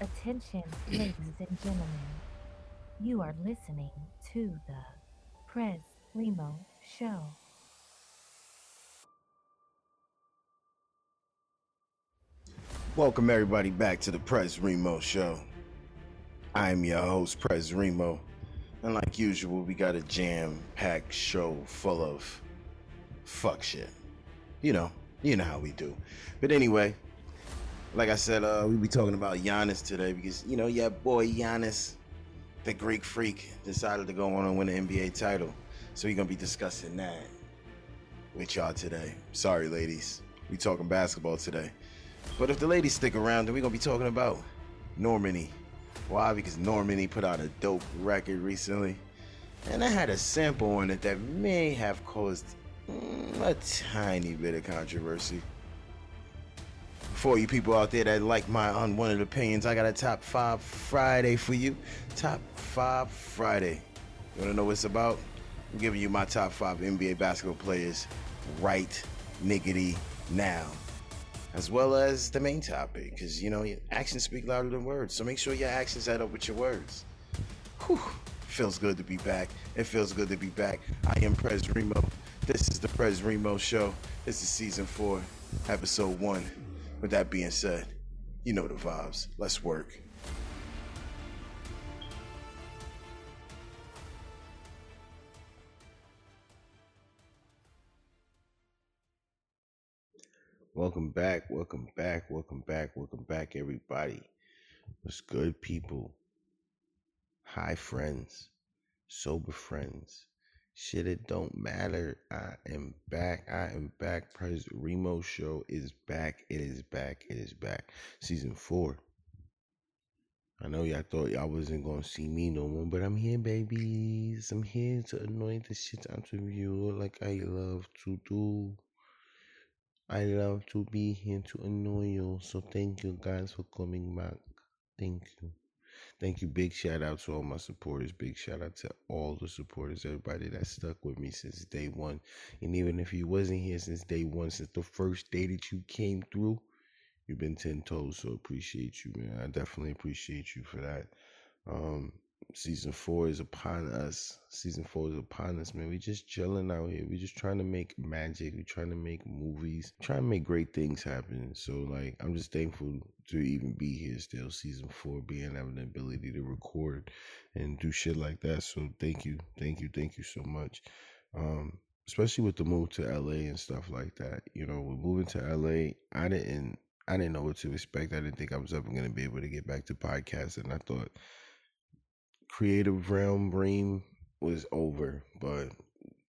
Attention, ladies and gentlemen. You are listening to the Prez Remo Show. Welcome everybody back to the Prez Remo Show. I am your host, Prez Remo. And like usual, we got a jam-packed show full of fuck shit. You know, you know how we do. But anyway, like I said, uh, we be talking about Giannis today because you know, yeah, boy Giannis, the Greek freak, decided to go on and win an NBA title. So we're gonna be discussing that with y'all today. Sorry, ladies, we talking basketball today. But if the ladies stick around, then we're gonna be talking about Normani. Why? Because Normani put out a dope record recently, and I had a sample on it that may have caused mm, a tiny bit of controversy. For you people out there that like my unwanted opinions, I got a top five Friday for you. Top five Friday. You wanna know what it's about? I'm giving you my top five NBA basketball players right niggity now. As well as the main topic, because you know, actions speak louder than words. So make sure your actions add up with your words. Whew. Feels good to be back. It feels good to be back. I am Prez Remo. This is the Prez Remo Show. This is season four, episode one. With that being said, you know the vibes. Let's work. Welcome back, welcome back, welcome back, welcome back, everybody. What's good, people? Hi, friends, sober friends. Shit, it don't matter. I am back. I am back. Prez Remo show is back. It is back. It is back. Season four. I know y'all thought y'all wasn't gonna see me no more, but I'm here, babies. I'm here to annoy the shit out of you like I love to do. I love to be here to annoy you. So thank you guys for coming back. Thank you. Thank you. Big shout out to all my supporters. Big shout out to all the supporters, everybody that stuck with me since day one. And even if you wasn't here since day one, since the first day that you came through, you've been ten toes. So appreciate you, man. I definitely appreciate you for that. Um, season four is upon us. Season four is upon us, man. We just chilling out here. We just trying to make magic. We trying to make movies. Trying to make great things happen. So like, I'm just thankful to even be here still. Season four, being having the ability to record and do shit like that. So thank you, thank you, thank you so much. Um, especially with the move to LA and stuff like that. You know, with moving to LA, I didn't. I didn't know what to expect. I didn't think I was ever going to be able to get back to podcasting. I thought creative realm dream was over, but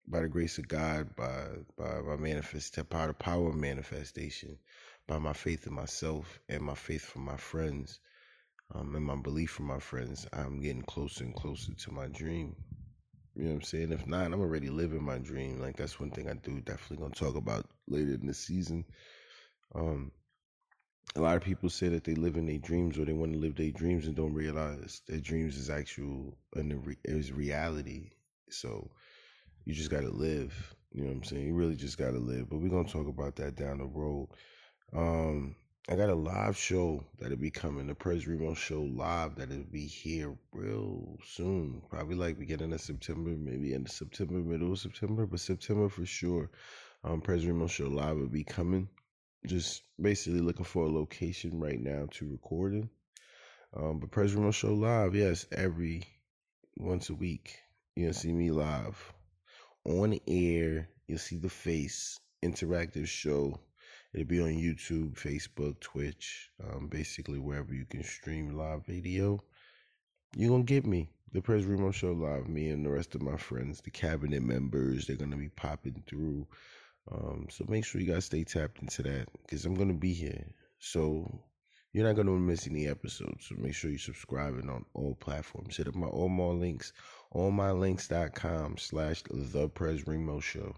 by the grace of God, by by my manifest by the power of manifestation, by my faith in myself and my faith for my friends, um, and my belief for my friends, I'm getting closer and closer to my dream. You know what I'm saying? If not, I'm already living my dream. Like that's one thing I do definitely gonna talk about later in the season. Um, a lot of people say that they live in their dreams or they want to live their dreams and don't realize their dreams is actual and is reality. So you just got to live. You know what I'm saying? You really just got to live. But we're gonna talk about that down the road. Um, I got a live show that'll be coming, the Prez Remo show live that'll be here real soon. Probably like beginning of September, maybe end of September, middle of September, but September for sure. Um, Prez Remo show live will be coming just basically looking for a location right now to record in. Um, but Prez Remo Show live, yes, every once a week. You'll see me live on air. You'll see the face, interactive show. It'll be on YouTube, Facebook, Twitch, um, basically wherever you can stream live video. You're gonna get me. The Prez Remo Show live. Me and the rest of my friends, the cabinet members, they're gonna be popping through. Um, so make sure you guys stay tapped into that because I'm gonna be here. So you're not gonna miss any episodes. So make sure you're subscribing on all platforms. Hit up my all my links, allmylinks.com slash the Prez Remo show.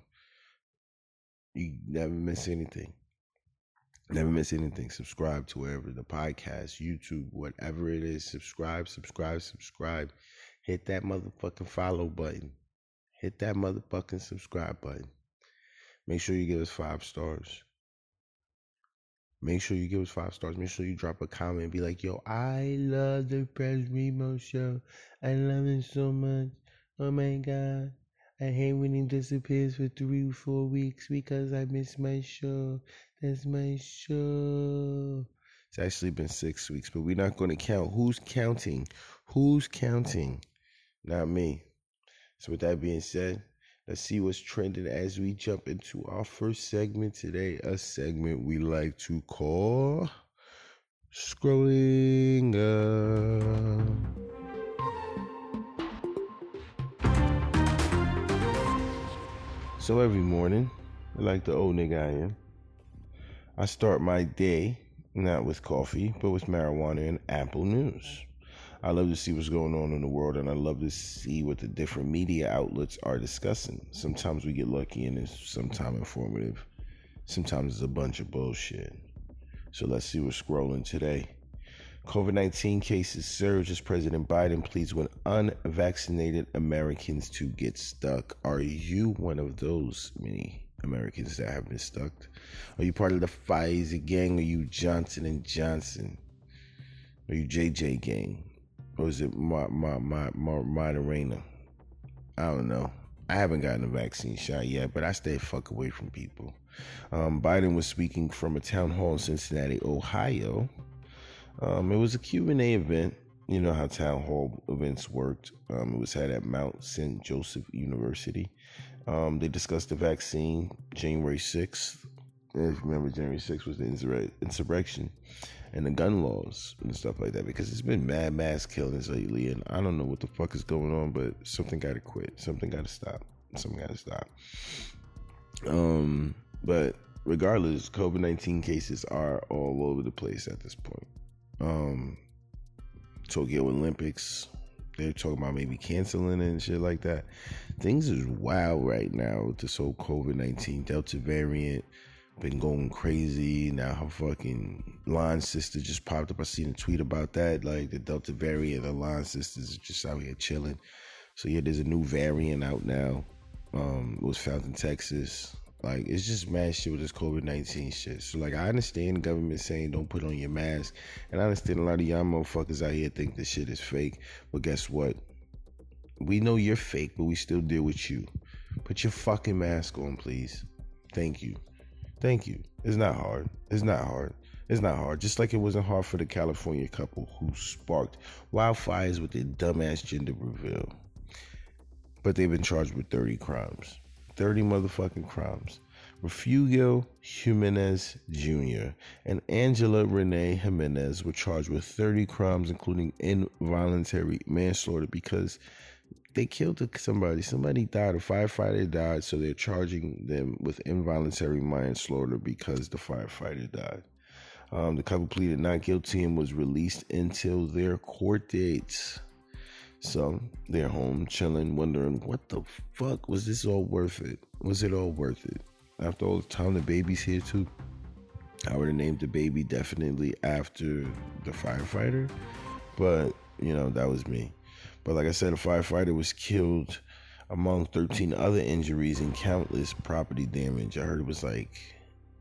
You never miss anything. Never miss anything. Subscribe to wherever the podcast, YouTube, whatever it is. Subscribe, subscribe, subscribe. Hit that motherfucking follow button. Hit that motherfucking subscribe button. Make sure you give us five stars. Make sure you give us five stars. Make sure you drop a comment and be like, yo, I love the Prez Remo show. I love it so much. Oh my God. I hate when he disappears for three or four weeks because I miss my show. That's my show. It's actually been six weeks, but we're not going to count. Who's counting? Who's counting? Not me. So, with that being said, let's see what's trending as we jump into our first segment today. A segment we like to call Scrolling Up. So, every morning, like the old nigga I am, I start my day not with coffee, but with marijuana and Apple News. I love to see what's going on in the world and I love to see what the different media outlets are discussing. Sometimes we get lucky and it's sometimes informative. Sometimes it's a bunch of bullshit. So let's see what's scrolling today. COVID 19 cases surge as President Biden pleads with unvaccinated Americans to get stuck. Are you one of those many Americans that have been stuck? Are you part of the Pfizer gang? Are you Johnson and Johnson? Are you JJ gang? Or is it my my my my Moderna? I don't know. I haven't gotten a vaccine shot yet, but I stay fuck away from people. Um, Biden was speaking from a town hall in Cincinnati, Ohio. Um, it was a Q&A event. You know how town hall events worked. Um, it was had at Mount St. Joseph University. Um, they discussed the vaccine January 6th. If you remember, January 6th was the insurrection and the gun laws and stuff like that because it's been mad mass killings lately and I don't know what the fuck is going on, but something got to quit. Something got to stop. Something got to stop. Um, but regardless, COVID 19 cases are all over the place at this point. Um, Tokyo Olympics, they're talking about maybe canceling and shit like that. Things is wild right now with this whole COVID 19 Delta variant. Been going crazy. Now her fucking line sister just popped up. I seen a tweet about that. Like the Delta variant, the line sisters just out here chilling. So yeah, there's a new variant out now. Um, it was found in Texas. Like it's just mad shit with this COVID nineteen shit. So like I understand government saying don't put on your mask, and I understand a lot of y'all motherfuckers out here think this shit is fake. But guess what? We know you're fake, but we still deal with you. Put your fucking mask on, please. Thank you. Thank you. It's not hard. It's not hard. It's not hard. Just like it wasn't hard for the California couple who sparked wildfires with their dumbass gender reveal. But they've been charged with 30 crimes. 30 motherfucking crimes. Refugio Jimenez Jr. and Angela Renee Jimenez were charged with 30 crimes, including involuntary manslaughter, because they killed somebody. Somebody died. A firefighter died, so they're charging them with involuntary manslaughter because the firefighter died. Um, the couple pleaded not guilty and was released until their court dates. So they're home chilling, wondering what the fuck was this all worth it? Was it all worth it? After all the time the baby's here too. I would have named the baby definitely after the firefighter, but you know that was me. But like I said, a firefighter was killed among 13 other injuries and countless property damage. I heard it was like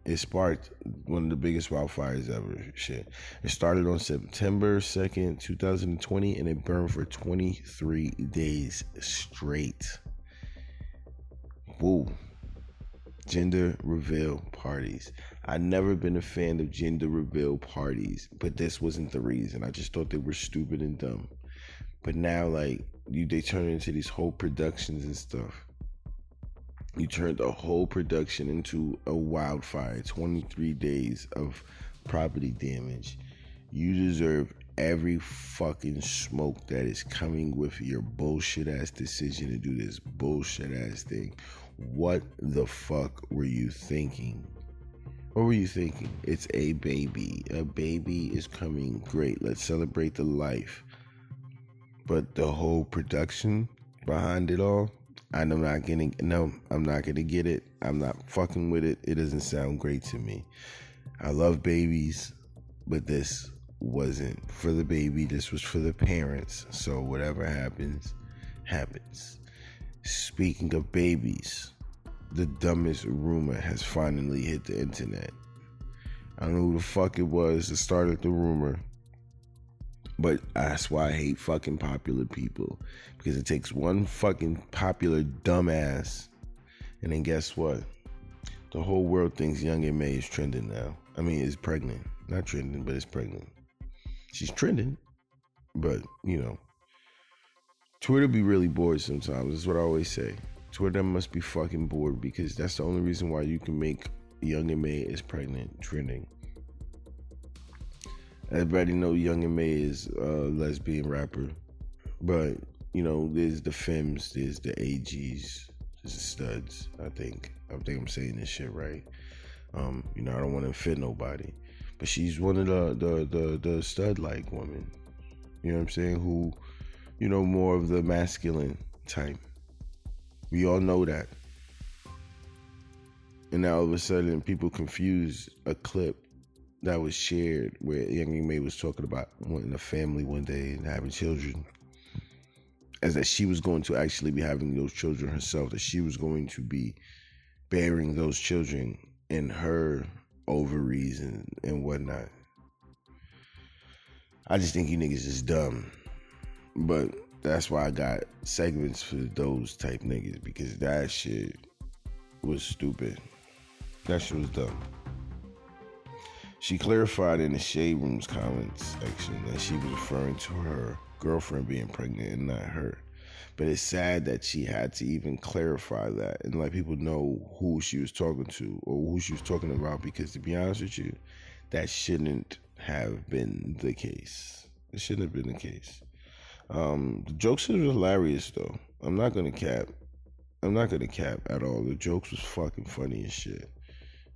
it sparked one of the biggest wildfires ever. Shit. It started on September 2nd, 2020, and it burned for 23 days straight. Woo. Gender reveal parties. I've never been a fan of gender reveal parties, but this wasn't the reason. I just thought they were stupid and dumb. But now, like, you, they turn into these whole productions and stuff. You turned the whole production into a wildfire 23 days of property damage. You deserve every fucking smoke that is coming with your bullshit ass decision to do this bullshit ass thing. What the fuck were you thinking? What were you thinking? It's a baby. A baby is coming. Great. Let's celebrate the life but the whole production behind it all I'm not getting no, I'm not gonna get it. I'm not fucking with it. It doesn't sound great to me. I love babies, but this wasn't for the baby. This was for the parents. So whatever happens, happens. Speaking of babies, the dumbest rumor has finally hit the internet. I don't know who the fuck it was that started the rumor. But that's why I hate fucking popular people. Because it takes one fucking popular dumbass. And then guess what? The whole world thinks Young M.A is trending now. I mean, is pregnant. Not trending, but it's pregnant. She's trending. But, you know. Twitter be really bored sometimes. That's what I always say. Twitter must be fucking bored because that's the only reason why you can make Young M.A is pregnant trending. Everybody know Young M.A is a lesbian rapper, but you know there's the Fems, there's the AGs, there's the studs. I think I think I'm saying this shit right. Um, you know I don't want to offend nobody, but she's one of the the the, the stud like women. You know what I'm saying? Who, you know, more of the masculine type. We all know that. And now all of a sudden, people confuse a clip that was shared where Young M.A was talking about wanting a family one day and having children, as that she was going to actually be having those children herself, that she was going to be bearing those children in her ovaries and, and whatnot. I just think you niggas is dumb. But that's why I got segments for those type niggas because that shit was stupid. That shit was dumb. She clarified in the Shade Room's comments section that she was referring to her girlfriend being pregnant and not her. But it's sad that she had to even clarify that and let people know who she was talking to or who she was talking about because to be honest with you, that shouldn't have been the case. It shouldn't have been the case. Um, the jokes were hilarious though. I'm not gonna cap. I'm not gonna cap at all. The jokes was fucking funny as shit.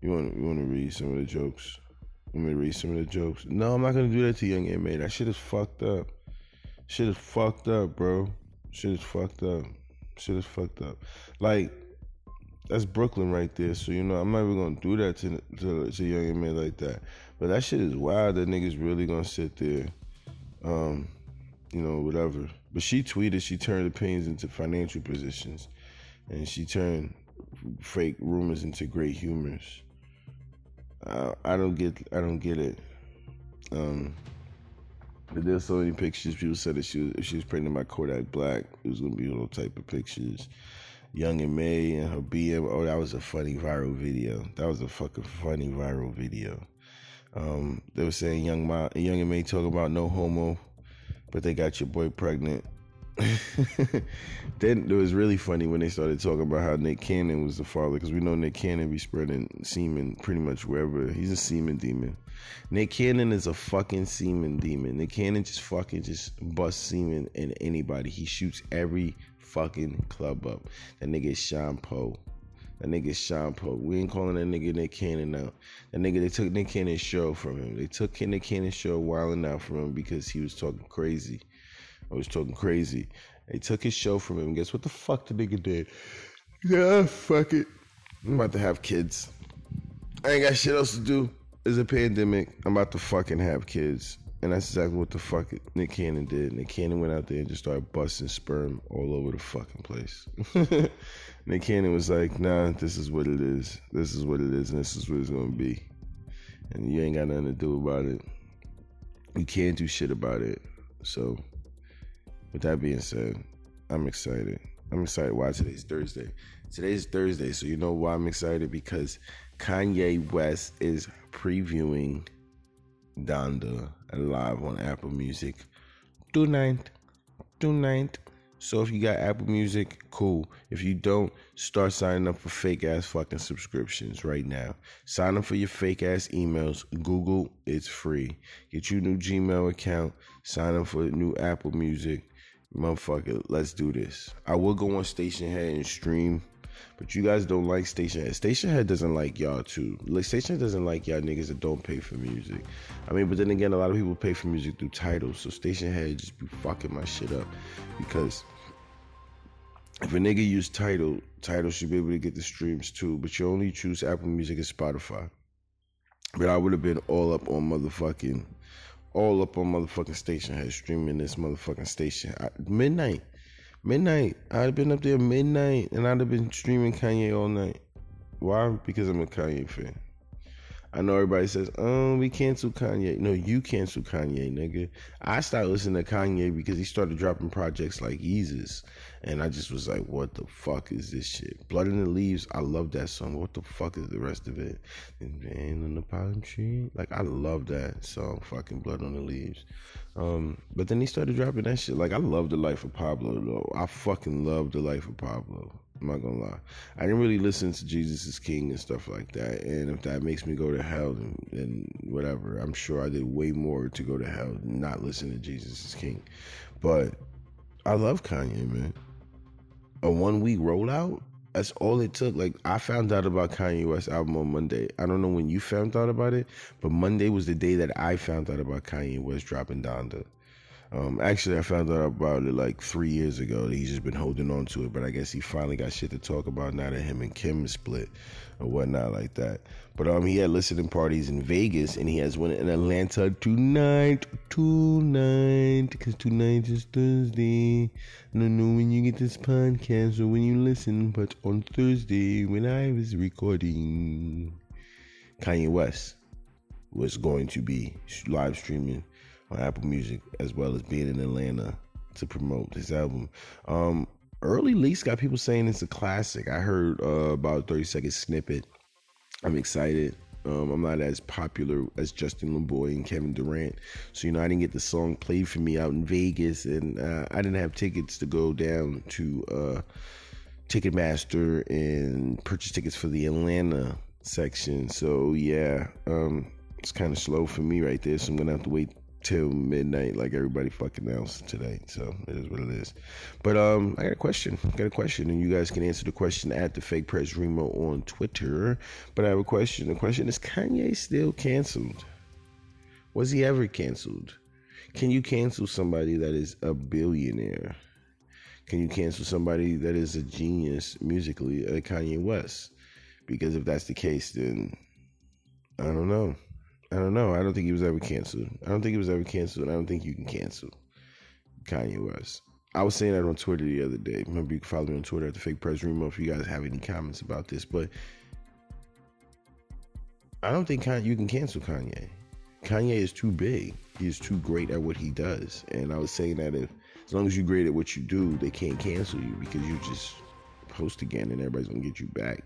You want you want to read some of the jokes? Let me read some of the jokes. No, I'm not gonna do that to Young M.A. That shit is fucked up. Shit is fucked up, bro. Shit is fucked up. Shit is fucked up. Like that's Brooklyn right there. So you know, I'm not even gonna do that to to, to Young M.A. like that. But that shit is wild. That niggas really gonna sit there, um, you know, whatever. But she tweeted she turned opinions into financial positions, and she turned fake rumors into great humors. I, I don't get I don't get it. Um, there's so many pictures. People said that she was, if she was pregnant by Kodak Black, it was gonna be all type of pictures. Young M.A and her BM. Oh, that was a funny viral video. That was a fucking funny viral video. Um, they were saying Young M.A, Young M.A talking about no homo, but they got your boy pregnant. then it was really funny when they started talking about how Nick Cannon was the father, because we know Nick Cannon be spreading semen pretty much wherever. He's a semen demon. Nick Cannon is a fucking semen demon. Nick Cannon just fucking just busts semen in anybody. He shoots every fucking club up. That nigga is Sean Poe. That nigga Sean Poe. We ain't calling that nigga Nick Cannon now. That nigga, they took Nick Cannon's show from him. They took Nick Cannon's show Wild 'N Out from him because he was talking crazy. I was talking crazy. They took his show from him. Guess what the fuck the nigga did? Yeah, fuck it. I'm about to have kids. I ain't got shit else to do. It's a pandemic. I'm about to fucking have kids. And that's exactly what the fuck Nick Cannon did. Nick Cannon went out there and just started busting sperm all over the fucking place. Nick Cannon was like, nah, this is what it is. This is what it is, and this is what it's gonna be. And you ain't got nothing to do about it. You can't do shit about it. So with that being said, I'm excited. I'm excited. Why today's Thursday? Today's Thursday, so you know why I'm excited because Kanye West is previewing Donda live on Apple Music tonight. Tonight. So if you got Apple Music, cool. If you don't, start signing up for fake ass fucking subscriptions right now. Sign up for your fake ass emails. Google, it's free. Get your new Gmail account. Sign up for the new Apple Music motherfucker, let's do this. I will go on Stationhead and stream, but you guys don't like Stationhead. Station Head doesn't like y'all too. Like Stationhead doesn't like y'all niggas that don't pay for music. I mean, but then again, a lot of people pay for music through titles, so Stationhead just be fucking my shit up because if a nigga use Tidal, Tidal should be able to get the streams too, but you only choose Apple Music and Spotify. But I would have been all up on motherfucking all up on motherfucking Stationhead streaming this motherfucking station. I, midnight. Midnight. I'd have been up there midnight and i'd have been streaming kanye all night. Why? Because i'm a kanye fan I know everybody says, "Oh, we cancel Kanye." No, you cancel Kanye, nigga. I started listening to Kanye because he started dropping projects like Yeezus, and I just was like, "What the fuck is this shit?" Blood in the Leaves. I love that song. What the fuck is the rest of it? And on the palm tree. Like I love that song. Fucking Blood on the Leaves. Um, but then he started dropping that shit. Like I love the life of Pablo though. I fucking love the life of Pablo. I'm not gonna lie. I didn't really listen to Jesus is King and stuff like that. And if that makes me go to hell, then, then whatever. I'm sure I did way more to go to hell than not listen to Jesus is King. But I love Kanye, man. A one week rollout. That's all it took. Like I found out about Kanye West album on Monday. I don't know when you found out about it, but Monday was the day that I found out about Kanye West dropping Donda. Um, actually, I found out about it like three years ago. He's just been holding on to it, but I guess he finally got shit to talk about now that him and Kim split or whatnot like that. But um, he had listening parties in Vegas, and he has one in Atlanta tonight. Tonight, because tonight is Thursday. I don't know when you get this podcast or when you listen, but on Thursday when I was recording, Kanye West was going to be live streaming on Apple Music, as well as being in Atlanta to promote his album. Um, early leaks got people saying it's a classic. I heard uh, about a 30 second snippet. I'm excited. Um, I'm not as popular as Justin LaBoy and Kevin Durant, so you know I didn't get the song played for me out in Vegas, and uh, I didn't have tickets to go down to uh, Ticketmaster and purchase tickets for the Atlanta section. So yeah, um, it's kind of slow for me right there. So I'm gonna have to wait till midnight like everybody fucking else today. So it is what it is. But um I got a question. I got a question and you guys can answer the question at the fake Prez Remo on Twitter. But I have a question. The question is Kanye still canceled? Was he ever canceled? Can you cancel somebody that is a billionaire? Can you cancel somebody that is a genius musically like Kanye West? Because if that's the case, then I don't know. I don't know. I don't think he was ever canceled. I don't think he was ever canceled. I don't think you can cancel Kanye West. I was saying that on Twitter the other day. Remember, you can follow me on Twitter at the Fake Prez Remo if you guys have any comments about this. But I don't think Kanye, you can cancel Kanye. Kanye is too big. He is too great at what he does. And I was saying that if, as long as you're great at what you do, they can't cancel you because you just post again and everybody's gonna get you back.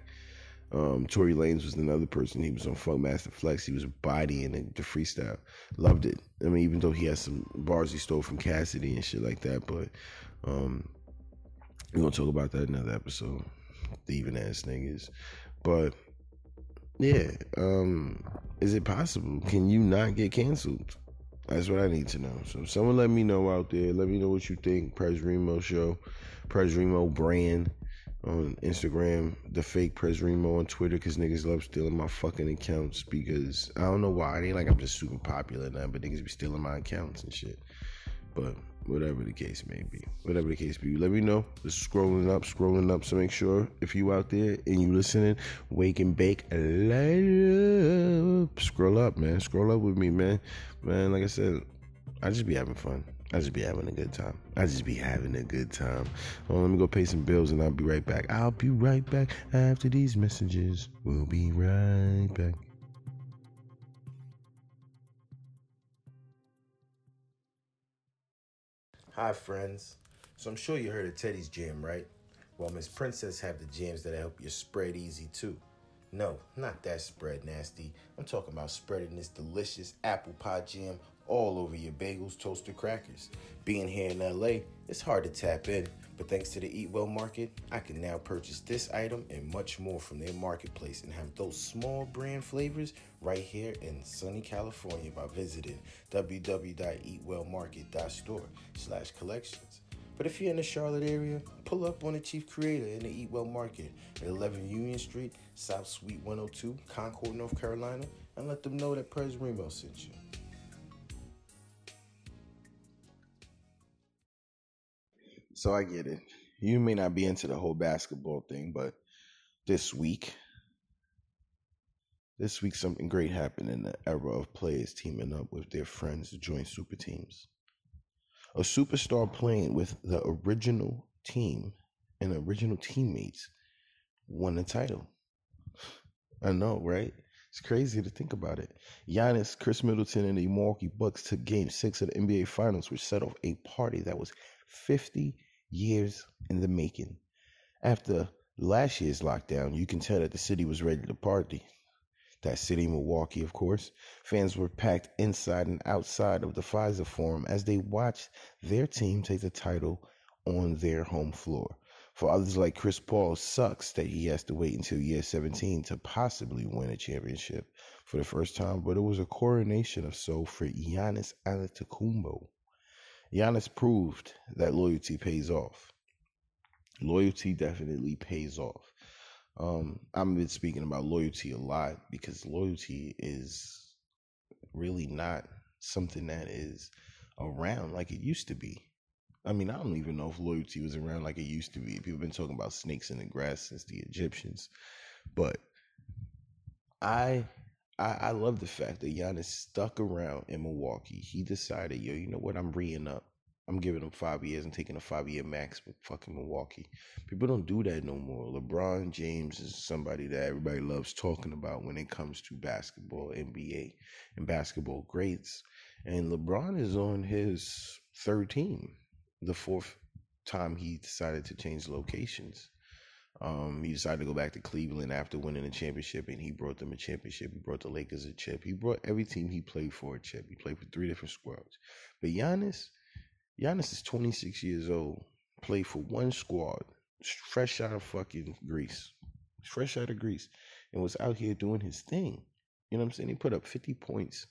Um, Tory Lanez was another person. He was on Funkmaster Flex. He was bodying the, the freestyle. Loved it. I mean, even though he has some bars he stole from Cassidy and shit like that, but um, we're gonna talk about that another episode. Thieving ass niggas. But yeah, um, is it possible? Can you not get canceled? That's what I need to know. So someone let me know out there. Let me know what you think. Prez Remo show, Prez Remo brand on Instagram, the fake Prez Remo on Twitter, because niggas love stealing my fucking accounts. Because I don't know why. It ain't like I'm just super popular now, but niggas be stealing my accounts and shit. But whatever the case may be, whatever the case be, let me know. Just scrolling up, scrolling up. So make sure if you out there and you listening, wake and bake, light up. Scroll up, man. Scroll up with me, man. Man, like I said, I just be having fun. I just be having a good time. I just be having a good time. Well, let me go pay some bills and I'll be right back. I'll be right back after these messages. We'll be right back. Hi, friends. So I'm sure you heard of Teddy's Jam, right? Well, Miss Princess have the jams that help you spread easy too. No, not that spread nasty. I'm talking about spreading this delicious apple pie jam all over your bagels, toaster, crackers. Being here in LA, it's hard to tap in, but thanks to the Eat Well Market, I can now purchase this item and much more from their marketplace and have those small brand flavors right here in sunny California by visiting www.eatwellmarket.store slash collections. But if you're in the Charlotte area, pull up on the Chief Creator in the Eat Well Market at 11 Union Street, South Suite 102, Concord, North Carolina, and let them know that Prez Remo sent you. So I get it. You may not be into the whole basketball thing, but this week, this week something great happened in the era of players teaming up with their friends to join super teams. A superstar playing with the original team and original teammates won the title. I know, right? It's crazy to think about it. Giannis, Khris Middleton, and the Milwaukee Bucks took game six of the NBA Finals, which set off a party that was 50 years in the making. After last year's lockdown, you can tell that the city was ready to party. That city, Milwaukee, of course. Fans were packed inside and outside of the Fiserv Forum as they watched their team take the title on their home floor. For others like Chris Paul, sucks that he has to wait until year 17 to possibly win a championship for the first time, but it was a coronation of so for Giannis Antetokounmpo. Giannis proved that loyalty pays off. Loyalty definitely pays off. Um, I've been speaking about loyalty a lot because loyalty is really not something that is around like it used to be. I mean, I don't even know if loyalty was around like it used to be. People have been talking about snakes in the grass since the Egyptians, but I, I, I love the fact that Giannis stuck around in Milwaukee. He decided, yo, you know what? I'm reing up. I'm giving him five years and taking a five year max with fucking Milwaukee. People don't do that no more. LeBron James is somebody that everybody loves talking about when it comes to basketball, NBA, and basketball greats. And LeBron is on his third team the fourth time he decided to change locations. Um, he decided to go back to Cleveland after winning a championship, and he brought them a championship. He brought the Lakers a chip. He brought every team he played for a chip. He played for three different squads. But Giannis, Giannis is 26 years old, played for one squad, fresh out of fucking Greece, fresh out of Greece, and was out here doing his thing. You know what I'm saying? He put up 50 points,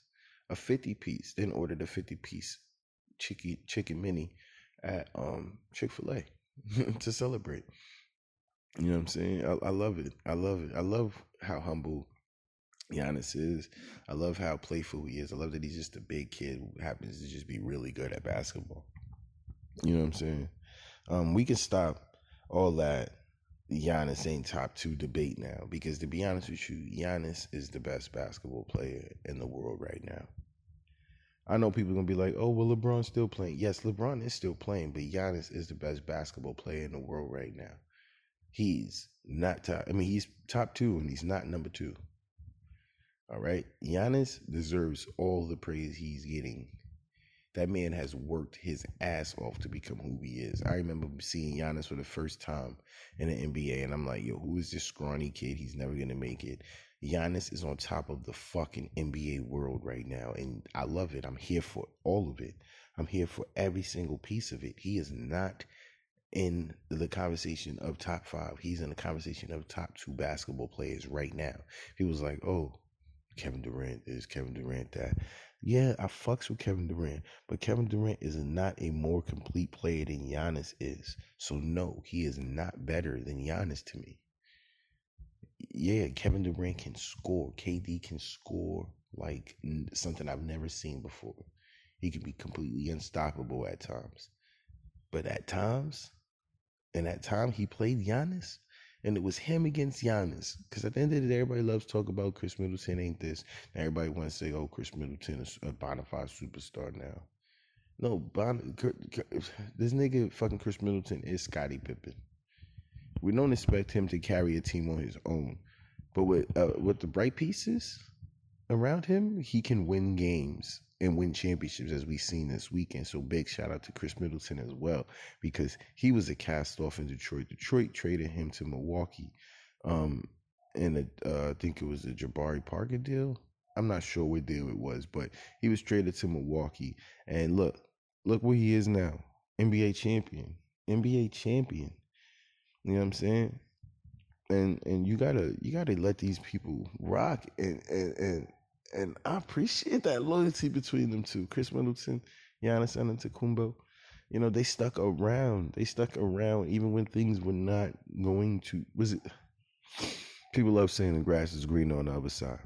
a 50 piece, then ordered a 50 piece chicken chicken mini at um Chick Fil A to celebrate. You know what I'm saying? I, I, love it. I love it. I love how humble Giannis is. I love how playful he is. I love that he's just a big kid who happens to just be really good at basketball. You know what I'm saying? Um, we can stop all that Giannis ain't top two debate now because to be honest with you, Giannis is the best basketball player in the world right now. I know people are gonna be like, "Oh, well, LeBron's still playing." Yes, LeBron is still playing, but Giannis is the best basketball player in the world right now. He's not top. I mean, he's top two, and he's not number two. All right, Giannis deserves all the praise he's getting. That man has worked his ass off to become who he is. I remember seeing Giannis for the first time in the NBA, and I'm like, "Yo, who is this scrawny kid? He's never gonna make it." Giannis is on top of the fucking NBA world right now, and I love it. I'm here for all of it. I'm here for every single piece of it. He is not in the conversation of top five. He's in the conversation of top two basketball players right now. He was like, oh, Kevin Durant is Kevin Durant that. Yeah, I fucks with Kevin Durant, but Kevin Durant is not a more complete player than Giannis is. So no, he is not better than Giannis to me yeah, Kevin Durant can score. KD can score like something I've never seen before. He can be completely unstoppable at times. But at times, and at time he played Giannis, and it was him against Giannis. Because at the end of the day, everybody loves talk about Khris Middleton ain't this. And everybody wants to say, oh, Khris Middleton is a bona fide superstar now. No, bon- this nigga fucking Khris Middleton is Scottie Pippen. We don't expect him to carry a team on his own, but with uh, with the bright pieces around him, he can win games and win championships as we've seen this weekend. So big shout out to Khris Middleton as well because he was a cast off in Detroit. Detroit traded him to Milwaukee, um, and uh, I think it was a Jabari Parker deal. I'm not sure what deal it was, but he was traded to Milwaukee. And look, look where he is now, NBA champion, NBA champion. You know what I'm saying? And and you gotta you gotta let these people rock and and and and I appreciate that loyalty between them two. Khris Middleton, Giannis Antetokounmpo. You know, they stuck around. They stuck around even when things were not going to was it people love saying the grass is green on the other side.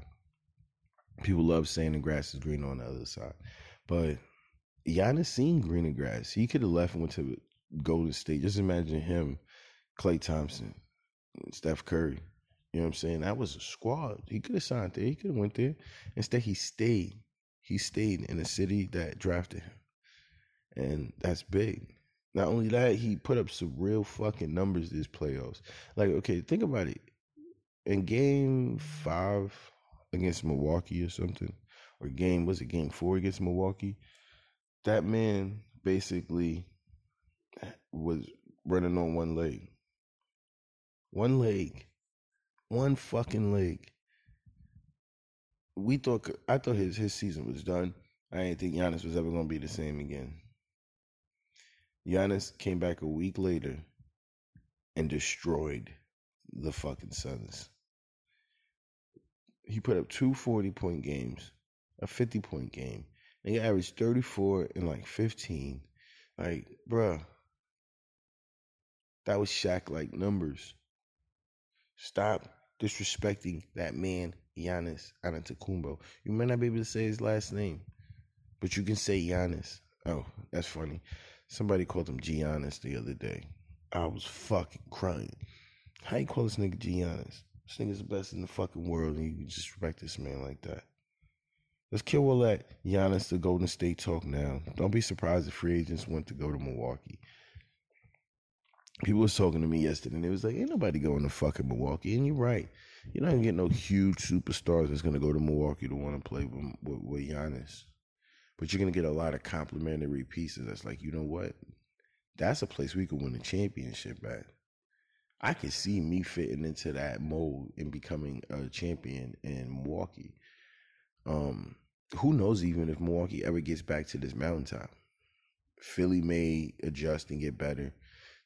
People love saying the grass is green on the other side. But Giannis seen greener grass. He could have left and went to Golden State. Just imagine him Klay Thompson, Steph Curry. You know what I'm saying? That was a squad. He could have signed there. He could have went there. Instead, he stayed. He stayed in the city that drafted him, and that's big. Not only that, he put up some real fucking numbers this playoffs. Like, okay, think about it. In game five against Milwaukee or something, or game was it game four against Milwaukee? That man basically was running on one leg. One leg. One fucking leg. We thought I thought his his season was done. I didn't think Giannis was ever gonna be the same again. Giannis came back a week later and destroyed the fucking Suns. He put up two 40 point games, a 50 point game, and he averaged 34 and like 15. Like, bruh, that was Shaq like numbers. Stop disrespecting that man, Giannis Antetokounmpo. You may not be able to say his last name, but you can say Giannis. Oh, that's funny. Somebody called him Giannis the other day. I was fucking crying. How you call this nigga Giannis? This nigga's the best in the fucking world, and you disrespect this man like that. Let's kill all that Giannis the Golden State talk now. Don't be surprised if free agents went to go to Milwaukee. People was talking to me yesterday, and it was like, ain't nobody going to fucking Milwaukee. And you're right. You're not gonna get no huge superstars that's gonna go to Milwaukee to want to play with, with, with Giannis. But you're gonna get a lot of complimentary pieces. That's like, you know what? That's a place we could win a championship at. I can see me fitting into that mold and becoming a champion in Milwaukee. Um, who knows even if Milwaukee ever gets back to this mountaintop? Philly may adjust and get better.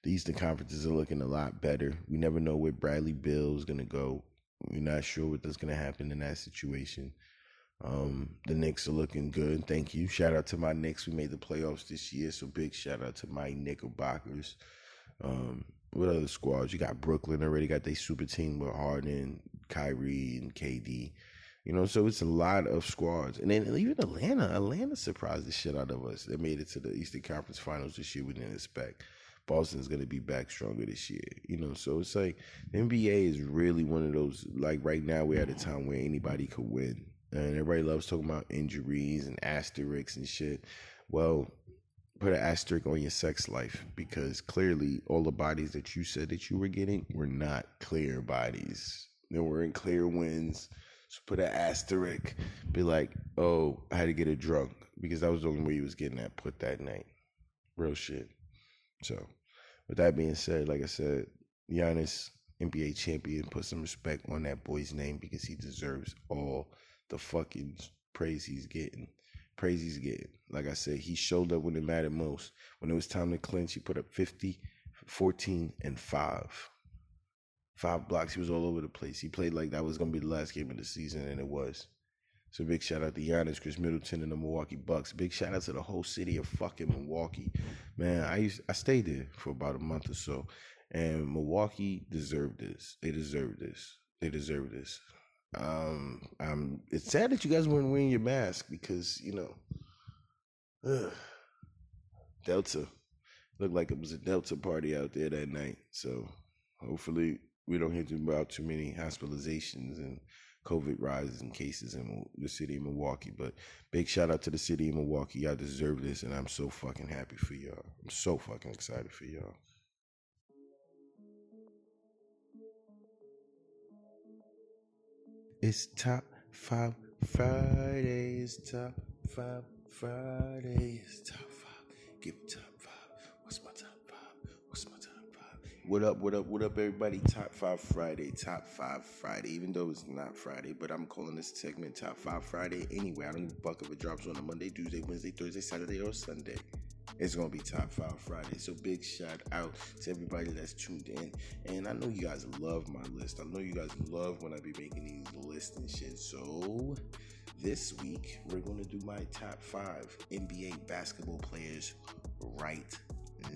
The Eastern conferences are looking a lot better. We never know where Bradley Beal is going to go. We're not sure what's going to happen in that situation. Um, the Knicks are looking good. Thank you. Shout out to my Knicks. We made the playoffs this year, so big shout out to my Knickerbockers. Um, what other squads? You got Brooklyn already got their super team with Harden, Kyrie, and KD. You know, so it's a lot of squads. And then even Atlanta, Atlanta surprised the shit out of us. They made it to the Eastern Conference Finals this year. We didn't expect. Boston's to be back stronger this year. You know, so it's like NBA is really one of those, like right now, we're at a time where anybody could win. And everybody loves talking about injuries and asterisks and shit. Well, put an asterisk on your sex life because clearly all the bodies that you said that you were getting were not clear bodies. They weren't clear wins. So put an asterisk. Be like, oh, I had to get a drunk because that was the only way he was getting that put that night. Real shit. So, with that being said, like I said, Giannis, NBA champion, put some respect on that boy's name because he deserves all the fucking praise he's getting. Praise he's getting. Like I said, he showed up when it mattered most. When it was time to clinch, he put up 50, 14, and 5. Five blocks. He was all over the place. He played like that was going to be the last game of the season, and it was. So big shout out to Giannis, Khris Middleton, and the Milwaukee Bucks. Big shout out to the whole city of fucking Milwaukee. Man, I used I stayed there for about a month or so, and Milwaukee deserved this. They deserved this. They deserved this. Um, um, it's sad that you guys weren't wearing your mask because you know, ugh, Delta looked like it was a Delta party out there that night. So hopefully we don't hear about too many hospitalizations and COVID rises in cases in the city of Milwaukee. But big shout out to the city of Milwaukee. Y'all deserve this, and I'm so fucking happy for y'all. I'm so fucking excited for y'all. It's top five Fridays. Top five Fridays. Top five. Give top five. What's my top What up? What up? What up, everybody? Top five Friday. Top five Friday. Even though it's not Friday, but I'm calling this segment Top Five Friday anyway. I don't give a buck if it drops on a Monday, Tuesday, Wednesday, Thursday, Saturday, or Sunday it's gonna be top five Friday. So big shout out to everybody that's tuned in. And I know you guys love my list. I know you guys love when I be making these lists and shit. So this week we're gonna do my top five NBA basketball players right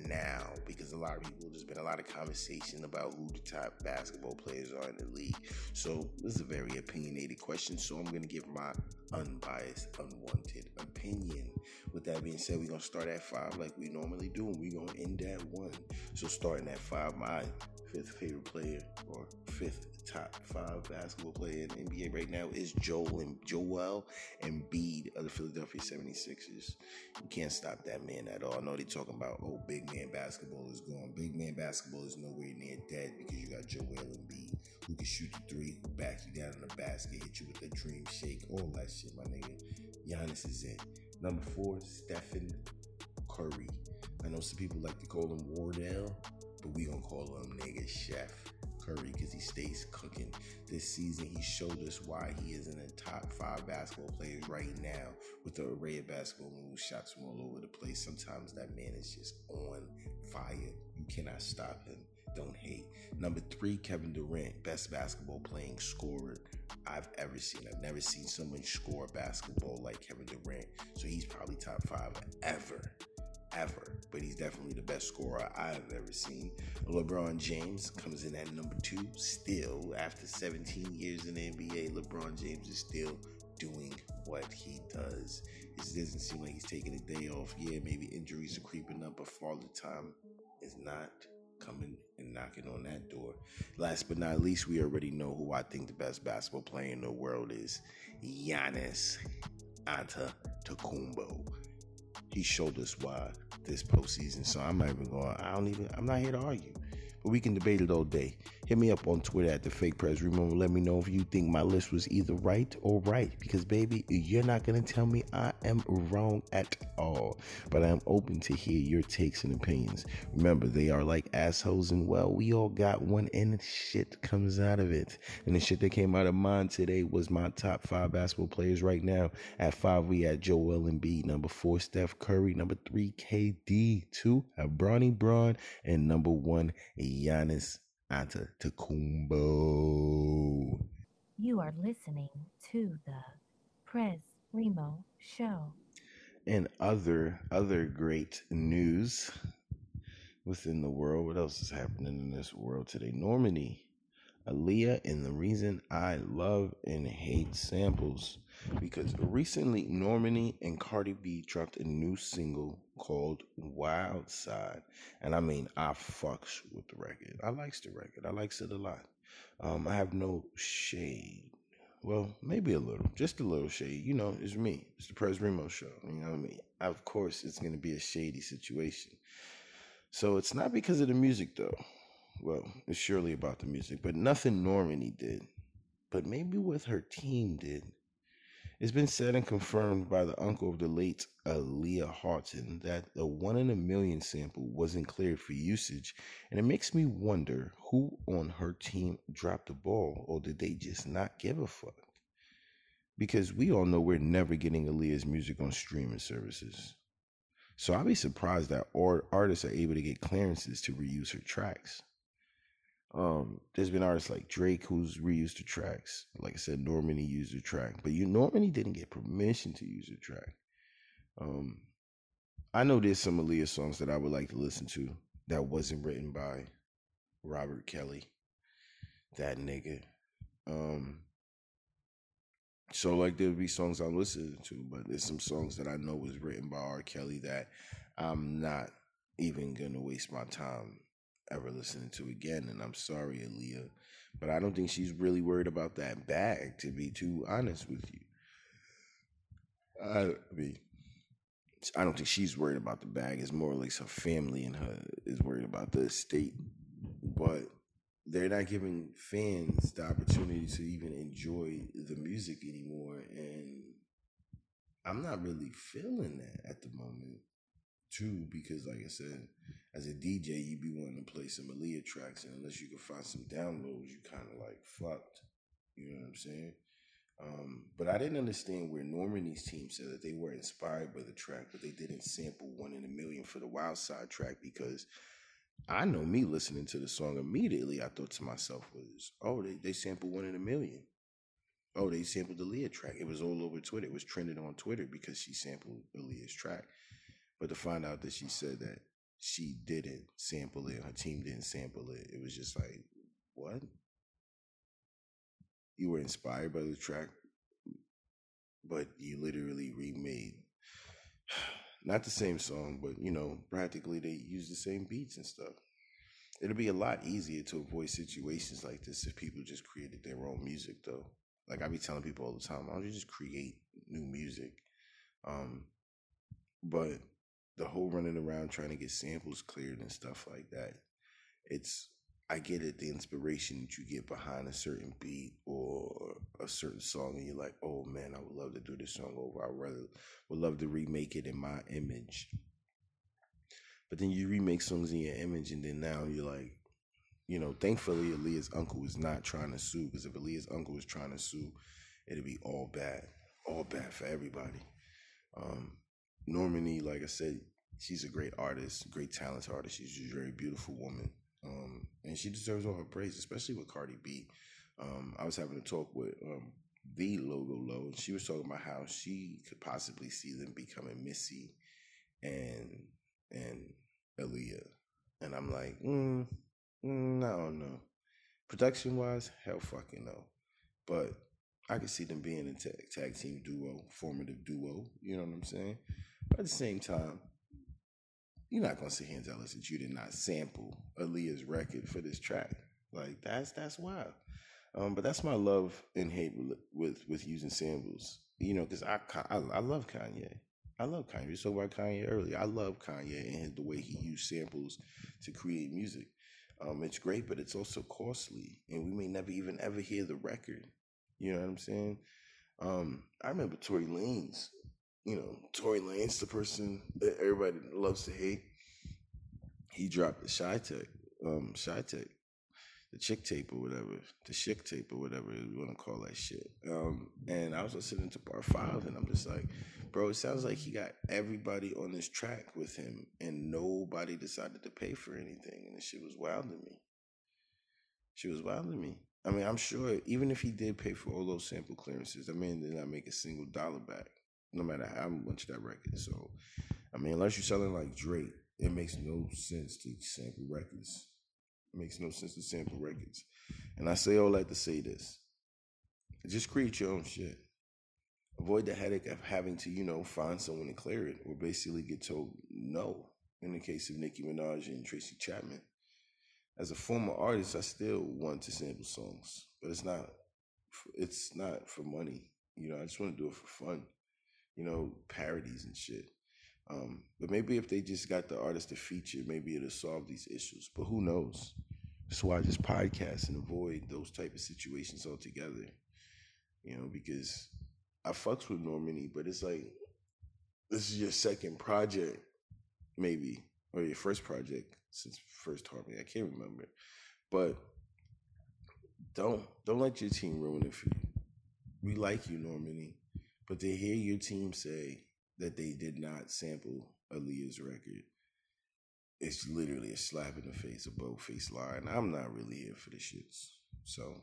now because a lot of people there's been a lot of conversation about who the top basketball players are in the league. So this is a very opinionated question. So I'm gonna give my unbiased, unwanted opinion. With that being said, we're gonna start at five like we normally do, and we're gonna end at one. So starting at five, my fifth favorite player or fifth top five basketball player in the NBA right now is Joel and Joel and Embiid of the Philadelphia 76ers. You can't stop that man at all. I know they're talking about, oh, big man basketball is gone. Big man basketball is nowhere near dead because you got Joel and Embiid who can shoot the three, who back you down in the basket, hit you with the dream shake, all that shit, my nigga. Giannis is it. Number four, Stephen Curry. I know some people like to call him Wardell, but we gonna call him nigga Chef Curry because he stays cooking. This season, he showed us why he is in the top five basketball players right now with the array of basketball moves, shots from all over the place. Sometimes that man is just on fire. You cannot stop him. Don't hate. Number three, Kevin Durant, best basketball playing scorer I've ever seen. I've never seen someone score basketball like Kevin Durant. So he's probably top five ever ever, but he's definitely the best scorer I've ever seen. LeBron James comes in at number two still after 17 years in the NBA. LeBron James is still doing what he does. It doesn't seem like he's taking a day off. Yeah, maybe injuries are creeping up, but Father Time is not coming and knocking on that door. Last but not least, we already know who I think the best basketball player in the world is Giannis Antetokounmpo he showed us why this postseason. So I'm not even going. I don't even. I'm not here to argue. But we can debate it all day. Hit me up on Twitter at the fake Prez Remo, let me know if you think my list was either right or right. Because baby, you're not gonna tell me I am wrong at all. But I am open to hear your takes and opinions. Remember, they are like assholes, and well, we all got one, and shit comes out of it. And the shit that came out of mine today was my top five basketball players right now. At five, we had Joel Embiid. Number four, Steph Curry. Number three, KD. Two, Bron Bron, and number one, Giannis Antetokounmpo. You are listening to the Prez Remo Show. And other other great news within the world. What else is happening in this world today? Normani, Aaliyah, and the reason I love and hate samples because recently Normani and Cardi B dropped a new single called Wild Side. And I mean, I fucks with the record. I likes the record. I likes it a lot. Um, I have no shade. Well, maybe a little, just a little shade. You know, it's me. It's the Prez Remo show. You know what I mean? Of course, it's going to be a shady situation. So it's not because of the music, though. Well, it's surely about the music, but nothing Normani did. But maybe what her team did it's been said and confirmed by the uncle of the late Aaliyah Haughton that the one in a million sample wasn't cleared for usage, and it makes me wonder who on her team dropped the ball, or did they just not give a fuck? Because we all know we're never getting Aaliyah's music on streaming services. So I'd be surprised that artists are able to get clearances to reuse her tracks. Um, there's been artists like Drake who's reused the tracks. Like I said, Normani used the track, but you Normani didn't get permission to use the track. Um, I know there's some Aaliyah songs that I would like to listen to that wasn't written by Robert Kelly, that nigga. Um, so like there'll be songs I'm listening to, but there's some songs that I know was written by R. Kelly that I'm not even gonna waste my time ever listening to again. And I'm sorry, Aaliyah, but I don't think she's really worried about that bag, to be too honest with you. I mean, I don't think she's worried about the bag. It's more like her family and her is worried about the estate. But they're not giving fans the opportunity to even enjoy the music anymore. And I'm not really feeling that at the moment, too, because, like I said, as a DJ, you'd be wanting to play some Aaliyah tracks, and unless you can find some downloads, you kind of like fucked. You know what I'm saying? Um, but I didn't understand where Normani's team said that they were inspired by the track, but they didn't sample one in a million for the Wild Side track because I know me listening to the song immediately. I thought to myself was, oh, they they sampled one in a million. Oh, they sampled the Aaliyah track. It was all over Twitter. It was trending on Twitter because she sampled Aaliyah's track. But to find out that she said that she didn't sample it, her team didn't sample it. It was just like, what? You were inspired by the track, but you literally remade not the same song, but you know, practically they use the same beats and stuff. it'll be a lot easier to avoid situations like this if people just created their own music though. Like I be telling people all the time, why don't you just create new music? Um, but the whole running around trying to get samples cleared and stuff like that, it's I get it, the inspiration that you get behind a certain beat or a certain song, and you're like, oh man, I would love to do this song over. I rather would love to remake it in my image. But then you remake songs in your image, and then now you're like, you know, thankfully Aaliyah's uncle is not trying to sue, because if Aaliyah's uncle was trying to sue, it'd be all bad, all bad for everybody. Um, Normani, like I said, she's a great artist, great talented artist. She's a very beautiful woman. Um, and she deserves all her praise, especially with Cardi B. Um, I was having a talk with um, the Logo Low, and she was talking about how she could possibly see them becoming Missy and and Aaliyah, and I'm like, mm, mm, I don't know. Production wise, hell fucking no, but I could see them being a tag, tag team duo, formative duo. You know what I'm saying? But at the same time, you're not gonna sit here and tell us that you did not sample Aaliyah's record for this track. Like that's that's wild. Um, but that's my love and hate with with using samples. You know, because I, I, I love Kanye. I love Kanye. We spoke about Kanye earlier. I love Kanye and the way he used samples to create music. Um, it's great, but it's also costly, and we may never even ever hear the record. You know what I'm saying? Um, I remember Tory Lanez you know, Tory Lanez, the person that everybody loves to hate, he dropped the Chi-Tech, um, Chi-Tech, the Chixtape or whatever, the Chixtape or whatever you want to call that shit. Um, and I was listening to part five, and I'm just like, bro, it sounds like he got everybody on this track with him, and nobody decided to pay for anything, and the shit was wild to me. She was wild to me. I mean, I'm sure even if he did pay for all those sample clearances, I mean, did not make a single dollar back no matter how much that record. So, I mean, unless you're selling like Drake, it makes no sense to sample records. It makes no sense to sample records. And I say all that to say this: just create your own shit. Avoid the headache of having to, you know, find someone to clear it, or basically get told no. In the case of Nicki Minaj and Tracy Chapman, as a former artist, I still want to sample songs, but it's not. It's not for money. You know, I just want to do it for fun you know, parodies and shit. Um, but maybe if they just got the artist to feature, maybe it'll solve these issues. But who knows? That's why I just podcast and avoid those type of situations altogether. You know, because I fucks with Normani, but it's like this is your second project, maybe, or your first project since Fifth Harmony. I can't remember, but don't don't let your team ruin it for you. We like you, Normani. But to hear your team say that they did not sample Aaliyah's record, it's literally a slap in the face, a bold face lie. And I'm not really here for the shits. So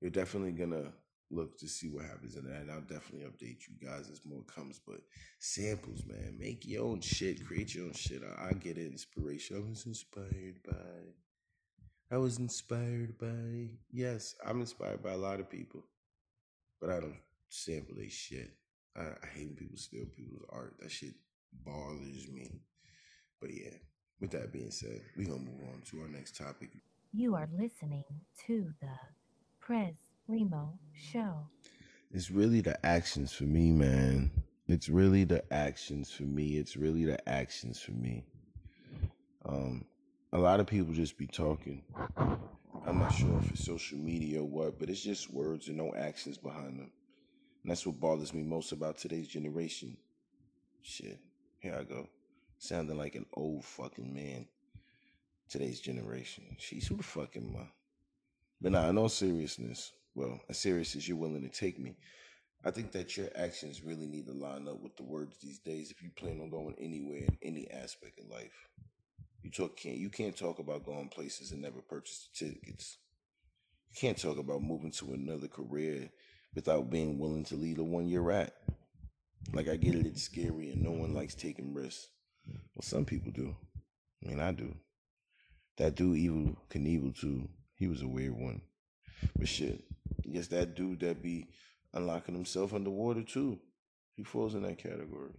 we're definitely gonna look to see what happens in that. And I'll definitely update you guys as more comes. But samples, man, make your own shit, create your own shit. I, I get inspiration. I was inspired by. I was inspired by. Yes, I'm inspired by a lot of people, but I don't sample they shit. I, I hate when people steal people's art. That shit bothers me. But yeah, with that being said, we're gonna move on to our next topic. You are listening to the Prez Remo Show. It's really the actions for me, man. It's really the actions for me. It's really the actions for me. Um, a lot of people just be talking. I'm not sure if it's social media or what, but it's just words and no actions behind them. And that's what bothers me most about today's generation. Shit. Here I go. Sounding like an old fucking man. Today's generation. She's who the fuck am I? But now, in all seriousness, well, as serious as you're willing to take me, I think that your actions really need to line up with the words these days if you plan on going anywhere in any aspect of life. You talk can't you can't talk about going places and never purchase the tickets. You can't talk about moving to another career without being willing to leave the one you're at. Like I get it, it's scary and no one likes taking risks. Well, some people do. I mean, I do. That dude, Evel Knievel, too. He was a weird one. But shit, guess that dude that be unlocking himself underwater too. He falls in that category.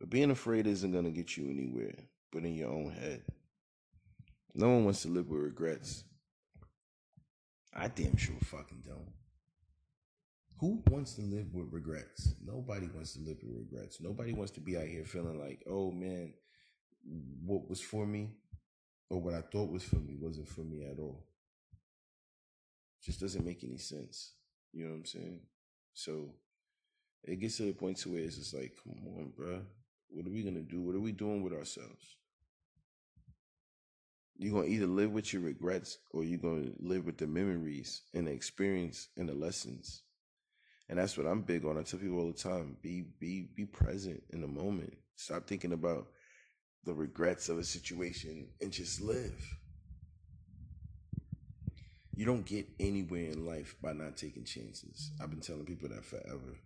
But being afraid isn't gonna get you anywhere, but in your own head. No one wants to live with regrets. I damn sure fucking don't. Who wants to live with regrets? Nobody wants to live with regrets. Nobody wants to be out here feeling like, oh man, what was for me or what I thought was for me wasn't for me at all. Just doesn't make any sense. You know what I'm saying? So it gets to the point to where it's just like, come on, bro. What are we gonna do? What are we doing with ourselves? You're gonna either live with your regrets or you're gonna live with the memories and the experience and the lessons. And that's what I'm big on. I tell people all the time: be be be present in the moment. Stop thinking about the regrets of a situation and just live. You don't get anywhere in life by not taking chances. I've been telling people that forever.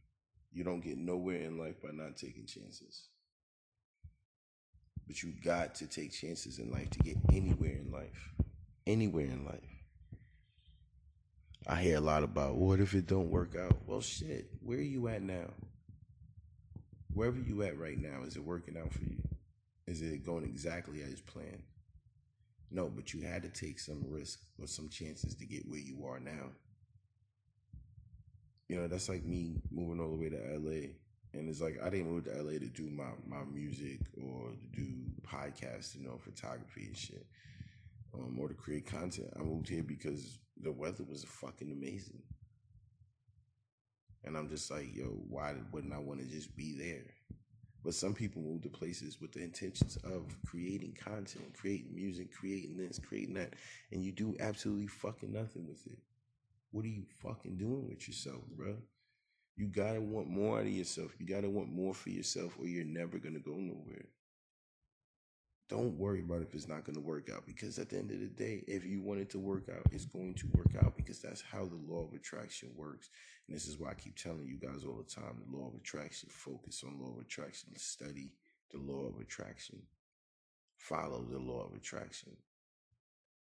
You don't get nowhere in life by not taking chances. But you got to take chances in life to get anywhere in life. Anywhere in life. I hear a lot about what if it don't work out? Well, shit, where are you at now? Wherever you at right now, is it working out for you? Is it going exactly as planned? No, but you had to take some risk or some chances to get where you are now. You know, that's like me moving all the way to LA. And it's like I didn't move to LA to do my, my music or to do podcasting or photography and shit. Um, or to create content. I moved here because the weather was fucking amazing. And I'm just like, yo, why wouldn't I want to just be there? But some people move to places with the intentions of creating content, creating music, creating this, creating that, and you do absolutely fucking nothing with it. What are you fucking doing with yourself, bro? You gotta want more out of yourself. You gotta want more for yourself, or you're never gonna go nowhere. Don't worry about if it's not gonna work out because at the end of the day, if you want it to work out, it's going to work out because that's how the law of attraction works. And this is why I keep telling you guys all the time the law of attraction, focus on law of attraction, study the law of attraction, follow the law of attraction.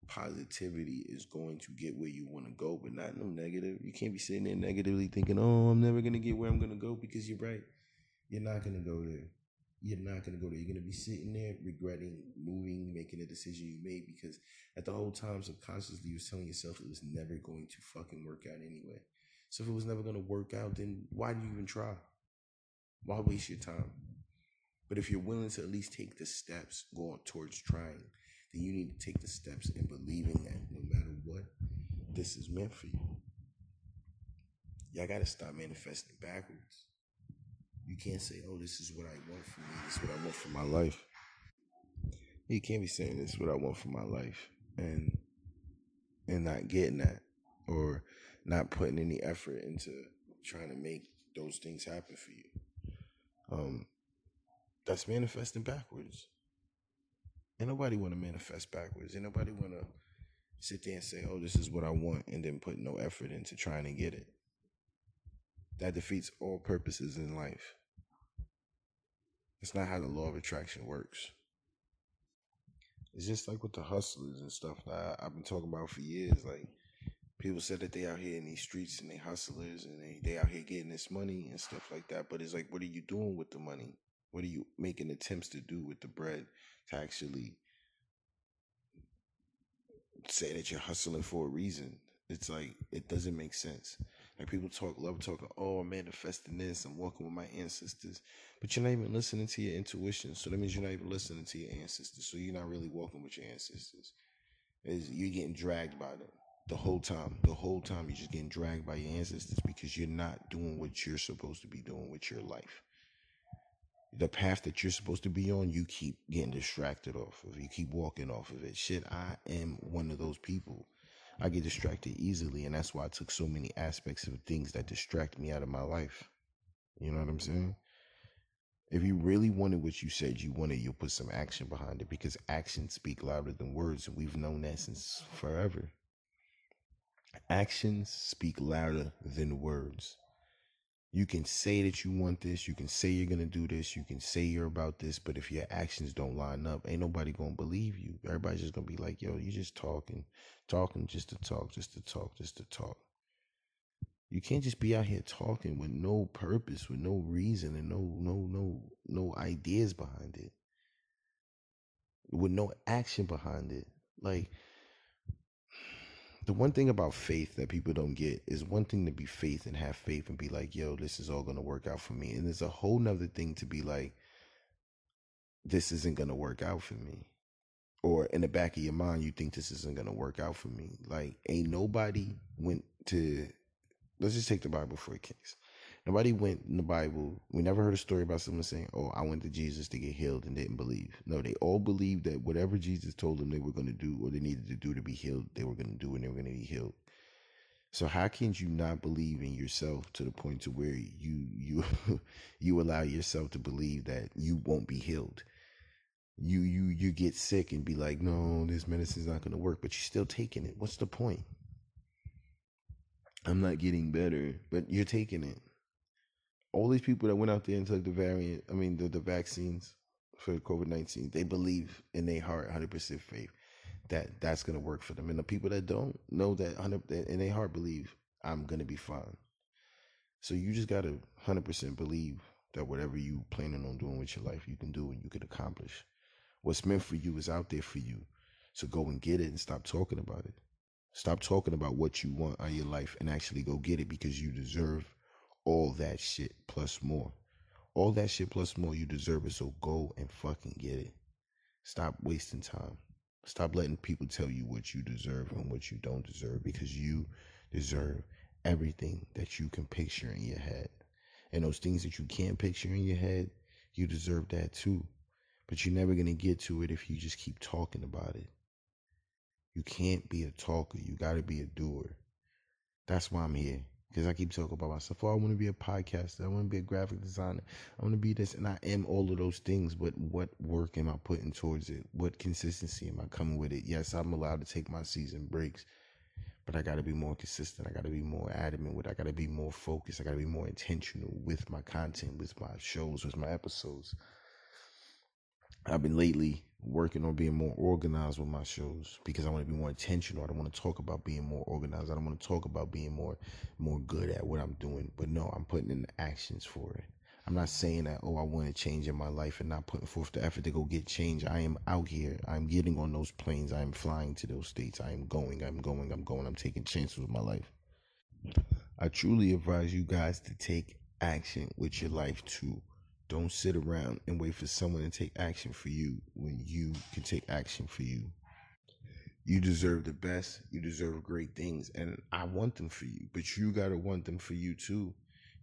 Positivity is going to get where you want to go, but not no negative. You can't be sitting there negatively thinking, oh, I'm never going to get where I'm going to go because you're right. You're not going to go there. You're not going to go there. You're going to be sitting there regretting moving, making a decision you made because at the whole time, subconsciously, you was telling yourself it was never going to fucking work out anyway. So if it was never going to work out, then why do you even try? Why waste your time? But if you're willing to at least take the steps going towards trying, then you need to take the steps in believing that no matter what, this is meant for you. Y'all got to stop manifesting backwards. You can't say, oh, this is what I want for me. This is what I want for my life. You can't be saying this is what I want for my life and and not getting that or not putting any effort into trying to make those things happen for you. Um, that's manifesting backwards. Ain't nobody want to manifest backwards. Ain't nobody want to sit there and say, "Oh, this is what I want," and then put no effort into trying to get it. That defeats all purposes in life. It's not how the law of attraction works. It's just like with the hustlers and stuff that I've been talking about for years. Like people said that they out here in these streets and they hustlers and they, they out here getting this money and stuff like that. But it's like, what are you doing with the money? What are you making attempts to do with the bread to actually say that you're hustling for a reason? It's like it doesn't make sense. Like people talk, love talking, oh, I'm manifesting this, I'm walking with my ancestors. But you're not even listening to your intuition. So that means you're not even listening to your ancestors. So you're not really walking with your ancestors. Is you're getting dragged by them the whole time. The whole time you're just getting dragged by your ancestors because you're not doing what you're supposed to be doing with your life. The path that you're supposed to be on, you keep getting distracted off of. You keep walking off of it. Shit, I am one of those people. I get distracted easily, and that's why I took so many aspects of things that distract me out of my life. You know what I'm saying? If you really wanted what you said you wanted, you'll put some action behind it because actions speak louder than words, and we've known that since forever. Actions speak louder than words. You can say that you want this, you can say you're to do this, you can say you're about this, but if your actions don't line up, ain't nobody to believe you. Everybody's just to be like, yo, you just talking, talking just to talk, just to talk, just to talk. You can't just be out here talking with no purpose, with no reason and no no no no ideas behind it. With no action behind it. like the one thing about faith that people don't get is one thing to be faith and have faith and be like, yo, this is all gonna work out for me. And there's a whole nother thing to be like, this isn't gonna work out for me. Or in the back of your mind, you think this isn't gonna work out for me. Like, ain't nobody went to let's just take the Bible for a case. Nobody went in the Bible. We never heard a story about someone saying, "Oh, I went to Jesus to get healed and didn't believe." No, they all believed that whatever Jesus told them they were going to do or they needed to do to be healed, they were going to do and they were going to be healed. So how can you not believe in yourself to the point to where you you you allow yourself to believe that you won't be healed? You you you get sick and be like, "No, this medicine's not going to work," but you're still taking it. What's the point? I'm not getting better, but you're taking it all these people that went out there and took the variant, I mean the, the vaccines for COVID nineteen, they believe in their heart, hundred percent faith that that's gonna work for them. And the people that don't know that hundred in their heart believe I'm gonna be fine. So you just gotta hundred percent believe that whatever you planning on doing with your life, you can do and you can accomplish. What's meant for you is out there for you. So go and get it and stop talking about it. Stop talking about what you want out of your life and actually go get it because you deserve all that shit plus more. All that shit plus more, you deserve it. So go and fucking get it. Stop wasting time. Stop letting people tell you what you deserve and what you don't deserve because you deserve everything that you can picture in your head. And those things that you can't picture in your head, you deserve that too. But you're never going to get to it if you just keep talking about it. You can't be a talker. You got to be a doer. That's why I'm here because I keep talking about myself. Oh, I want to be a podcaster. I want to be a graphic designer. I want to be this, and I am all of those things. But what work am I putting towards it? What consistency am I coming with it? Yes, I'm allowed to take my season breaks, but I got to be more consistent. I got to be more adamant with. I got to be more focused. I got to be more intentional with my content, with my shows, with my episodes. I've been lately working on being more organized with my shows because I want to be more intentional. I don't want to talk about being more organized. I don't want to talk about being more more good at what I'm doing. But no, I'm putting in the actions for it. I'm not saying that, oh, I want to change in my life and not putting forth the effort to go get change. I am out here. I'm getting on those planes. I am flying to those states. I am going. I'm going. I'm going. I'm taking chances with my life. I truly advise you guys to take action with your life too. Don't sit around and wait for someone to take action for you when you can take action for you. You deserve the best. You deserve great things. And I want them for you, but you got to want them for you too.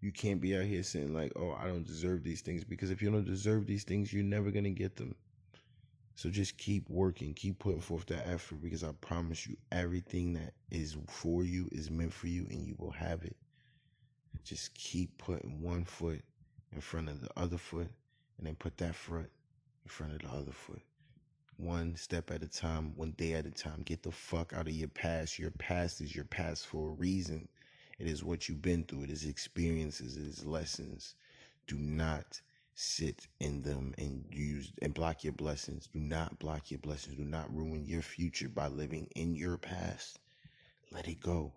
You can't be out here saying, like, oh, I don't deserve these things. Because if you don't deserve these things, you're never going to get them. So just keep working, keep putting forth that effort because I promise you, everything that is for you is meant for you and you will have it. Just keep putting one foot in front of the other foot and then put that foot in front of the other foot. One step at a time, one day at a time. Get the fuck out of your past. Your past is your past for a reason. It is what you've been through. It is experiences. It is lessons. Do not sit in them and use and block your blessings. Do not block your blessings. Do not ruin your future by living in your past. Let it go.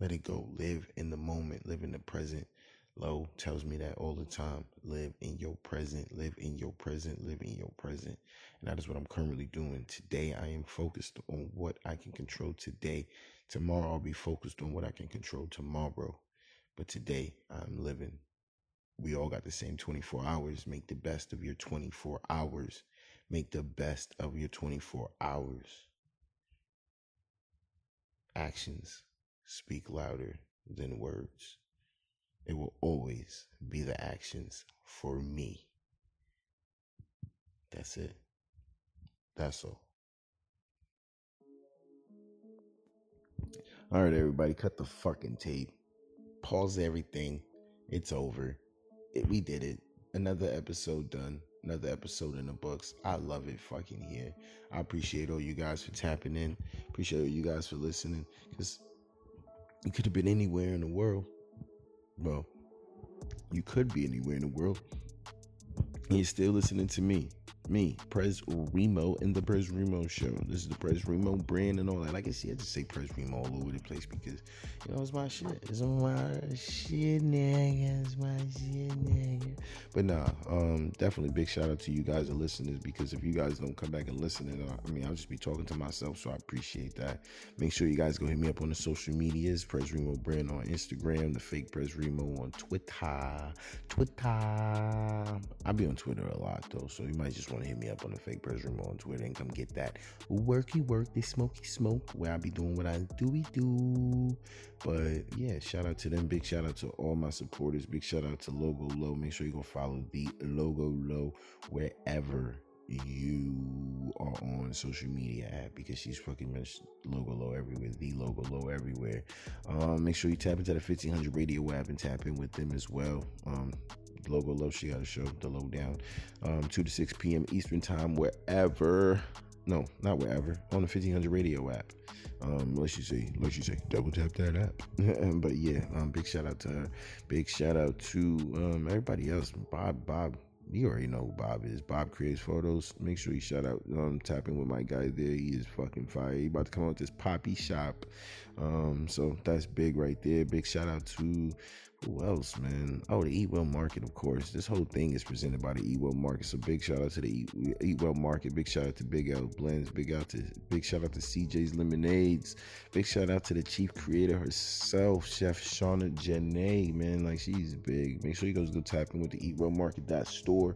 Let it go. Live in the moment. Live in the present. Low tells me that all the time. Live in your present, live in your present, live in your present. And that is what I'm currently doing. Today, I am focused on what I can control today. Tomorrow, I'll be focused on what I can control tomorrow. But today, I'm living. We all got the same 24 hours. Make the best of your 24 hours. Make the best of your 24 hours. Actions speak louder than words. It will always be the actions for me. That's it. That's all. All right, everybody, cut the fucking tape. Pause everything. It's over. It, we did it. Another episode done. Another episode in the books. I love it fucking here. I appreciate all you guys for tapping in. Appreciate all you guys for listening. Because you could have been anywhere in the world well, you could be anywhere in the world. And you're still listening to me. Me, Prez Remo, and the Prez Remo show. This is the Prez Remo brand and all that. Like I see, I just say Prez Remo all over the place because you know it's my shit. It's my shit, nigga. It's my shit, nigga. But nah, um, definitely big shout out to you guys, the listeners, because if you guys don't come back and listen, and I mean, I'll just be talking to myself, so I appreciate that. Make sure you guys go hit me up on the social medias, Prez Remo brand on Instagram, the fake Prez Remo on Twitter, Twitter. I be on Twitter a lot though, so you might just want to hit me up on the fake Prez Remo on Twitter and come get that worky work, this smoky smoke, where I be doing what I do we do. But yeah, shout out to them. Big shout out to all my supporters. Big shout out to Logo Low. Make sure you go follow the Logo Low wherever you are on social media at because she's fucking mentioned logo low everywhere the logo low everywhere um make sure you tap into the 1500 radio app and tap in with them as well um logo low she got a show the low down um 2 to 6 p.m eastern time wherever no not wherever on the 1500 radio app um let's you say let's you say double tap that app but yeah um big shout out to her big shout out to um everybody else bob bob you already know who Bob is. Bob creates photos. Make sure you shout out, um, tapping with my guy there. He is fucking fire. He about to come out with this poppy shop. Um, so that's big right there. Big shout out to who else, man? Oh, the Eat Well Market, of course. This whole thing is presented by the Eat Well Market. So big shout out to the Eat, Well Market. Big shout out to Big L Blends. Big out to big shout out to CJ's Lemonades. Big shout out to the chief creator herself, Chef Shauna Janae. Man, like she's big. Make sure you guys go tap in with the Eat Well Market that store,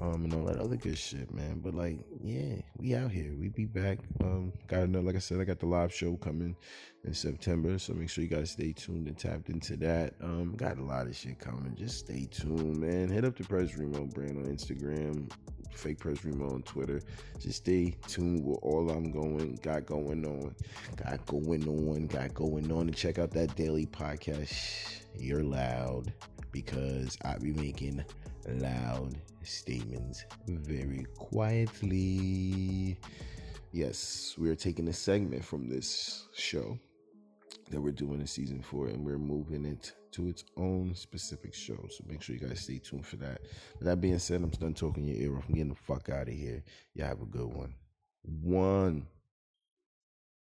um, and all that other good shit, man. But like, yeah, we out here. We be back. Um, got another, like I said, I got the live show coming in September. So make sure you guys stay tuned and tapped into that. Um, got a lot of shit coming. Just stay tuned, man. Hit up the Prez Remo brand on Instagram, fake Prez Remo on Twitter. Just stay tuned with all I'm going, got going on, got going on, got going on, and check out that daily podcast. You're loud because I be making loud statements very quietly. Yes, we are taking a segment from this show that we're doing in season four, and we're moving it to its own specific show. So make sure you guys stay tuned for that. That being said, I'm done talking your ear off. I'm getting the fuck out of here. Y'all have a good one. One.